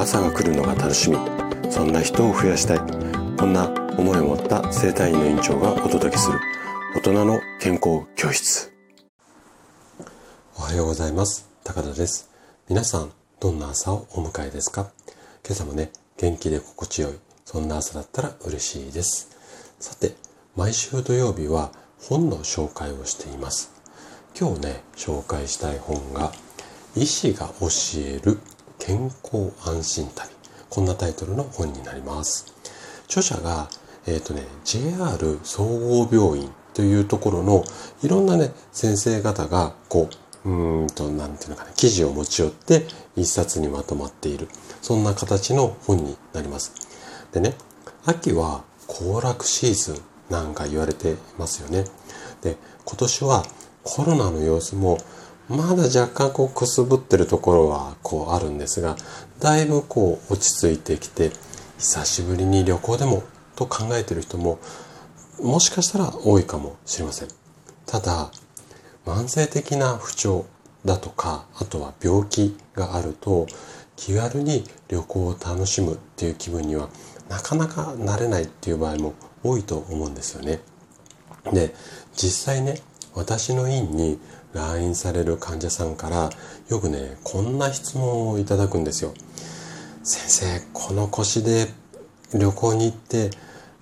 朝が来るのが楽しみ。そんな人を増やしたい。こんな思いを持った生体院の院長がお届けする。大人の健康教室。おはようございます。高田です。皆さんどんな朝をお迎えですか？今朝もね元気で心地よい。そんな朝だったら嬉しいです。さて毎週土曜日は本の紹介をしています。今日ね紹介したい本が医師が教える健康安心旅。こんなタイトルの本になります。著者がえ、ー、とね JR 総合病院というところのいろんなね先生方がこううんとなんていうのかな記事を持ち寄って一冊にまとまっている。そんな形の本になります。でね秋は行楽シーズンなんか言われてますよね。で今年はコロナの様子もまだ若干こうくすぶってるところはこうあるんですが、だいぶこう落ち着いてきて、久しぶりに旅行でもと考えてる人ももしかしたら多いかもしれません。ただ、慢性的な不調だとか、あとは病気があると、気軽に旅行を楽しむっていう気分にはなかなかなれないっていう場合も多いと思うんですよね。で、実際ね、私の院に来院される患者さんからよくね、こんな質問をいただくんですよ。先生、この腰で旅行に行って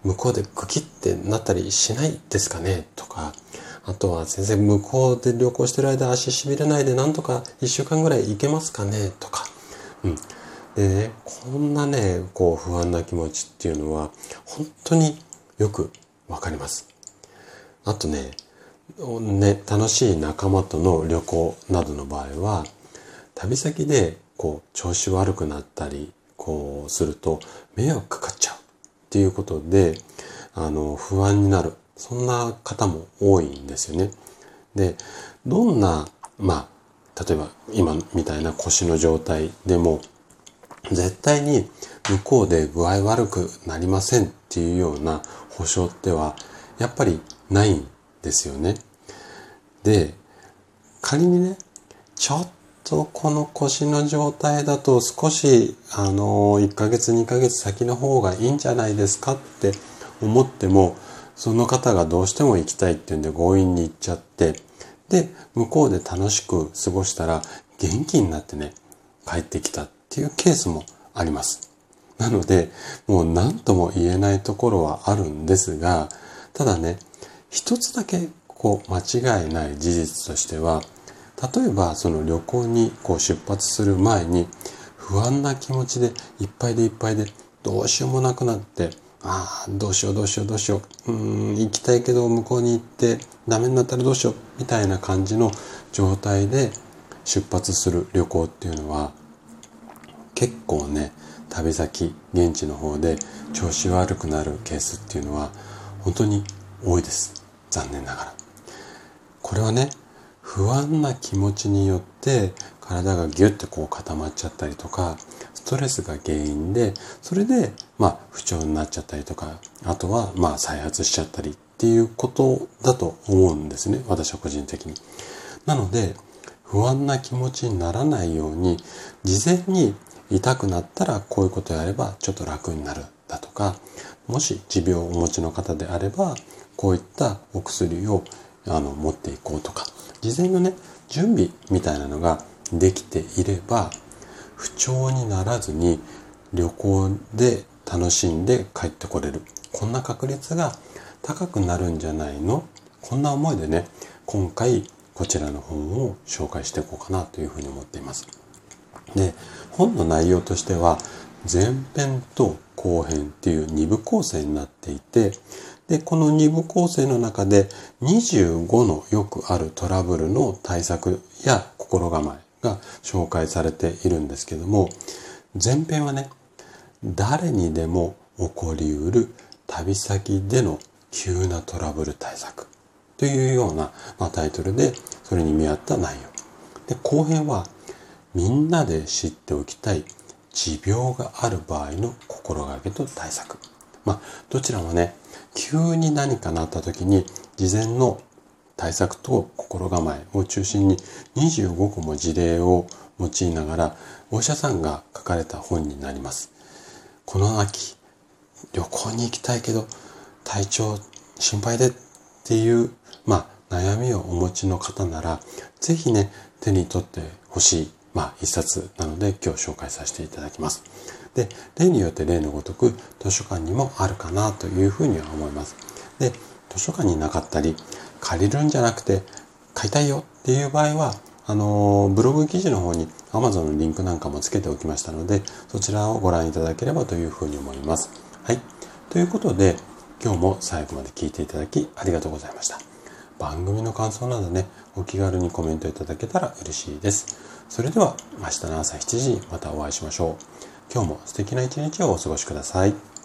向こうでグキってなったりしないですかね？とか、あとは先生、向こうで旅行してる間足しびれないでなんとか一週間ぐらい行けますかね？とか。うん。でね、こんなね、こう不安な気持ちっていうのは本当によくわかります。あとね、ね、楽しい仲間との旅行などの場合は、旅先でこう調子悪くなったり、こうすると迷惑かかっちゃうっていうことで、あの、不安になる。そんな方も多いんですよね。で、どんな、まあ、例えば今みたいな腰の状態でも、絶対に向こうで具合悪くなりませんっていうような保証っては、やっぱりないんですよね。で、仮にね、ちょっとこの腰の状態だと少し、あの、1ヶ月2ヶ月先の方がいいんじゃないですかって思っても、その方がどうしても行きたいっていうんで強引に行っちゃって、で、向こうで楽しく過ごしたら元気になってね、帰ってきたっていうケースもあります。なので、もう何とも言えないところはあるんですが、ただね、一つだけこう間違いない事実としては例えばその旅行にこう出発する前に不安な気持ちでいっぱいでいっぱいでどうしようもなくなってああどうしようどうしようどうしよううん行きたいけど向こうに行ってダメになったらどうしようみたいな感じの状態で出発する旅行っていうのは結構ね旅先現地の方で調子悪くなるケースっていうのは本当に多いです残念ながら。これはね不安な気持ちによって体がギュッてこう固まっちゃったりとかストレスが原因でそれでまあ不調になっちゃったりとかあとはまあ再発しちゃったりっていうことだと思うんですね私は個人的に。なので不安な気持ちにならないように事前に痛くなったらこういうことやればちょっと楽になるだとかもし持病をお持ちの方であればこういったお薬をあの持っていこうとか。事前のね準備みたいなのができていれば不調にならずに旅行で楽しんで帰ってこれる。こんな確率が高くなるんじゃないの？こんな思いでね今回こちらの本を紹介していこうかなというふうに思っています。で本の内容としては前編と後編っていう2部構成になっていてで、この2部構成の中で25のよくあるトラブルの対策や心構えが紹介されているんですけども、前編はね、誰にでも起こりうる旅先での急なトラブル対策というような、まあ、タイトルでそれに見合った内容。で、後編はみんなで知っておきたい持病がある場合の心がけと対策。まあ、どちらもね、急に何かなった時に事前の対策と心構えを中心に25個も事例を用いながらお医者さんが書かれた本になります。この秋、旅行に行きたいけど、体調心配でっていう、まあ、悩みをお持ちの方なら、ぜひね、手に取ってほしい、まあ、一冊なので今日紹介させていただきます。で、例によって例のごとく図書館にもあるかなというふうには思います。で、図書館になかったり、借りるんじゃなくて買いたいよっていう場合は、あの、ブログ記事の方に Amazon のリンクなんかもつけておきましたので、そちらをご覧いただければというふうに思います。はい。ということで、今日も最後まで聞いていただきありがとうございました。番組の感想などね、お気軽にコメントいただけたら嬉しいです。それでは明日の朝7時にまたお会いしましょう。今日も素敵な一日をお過ごしください。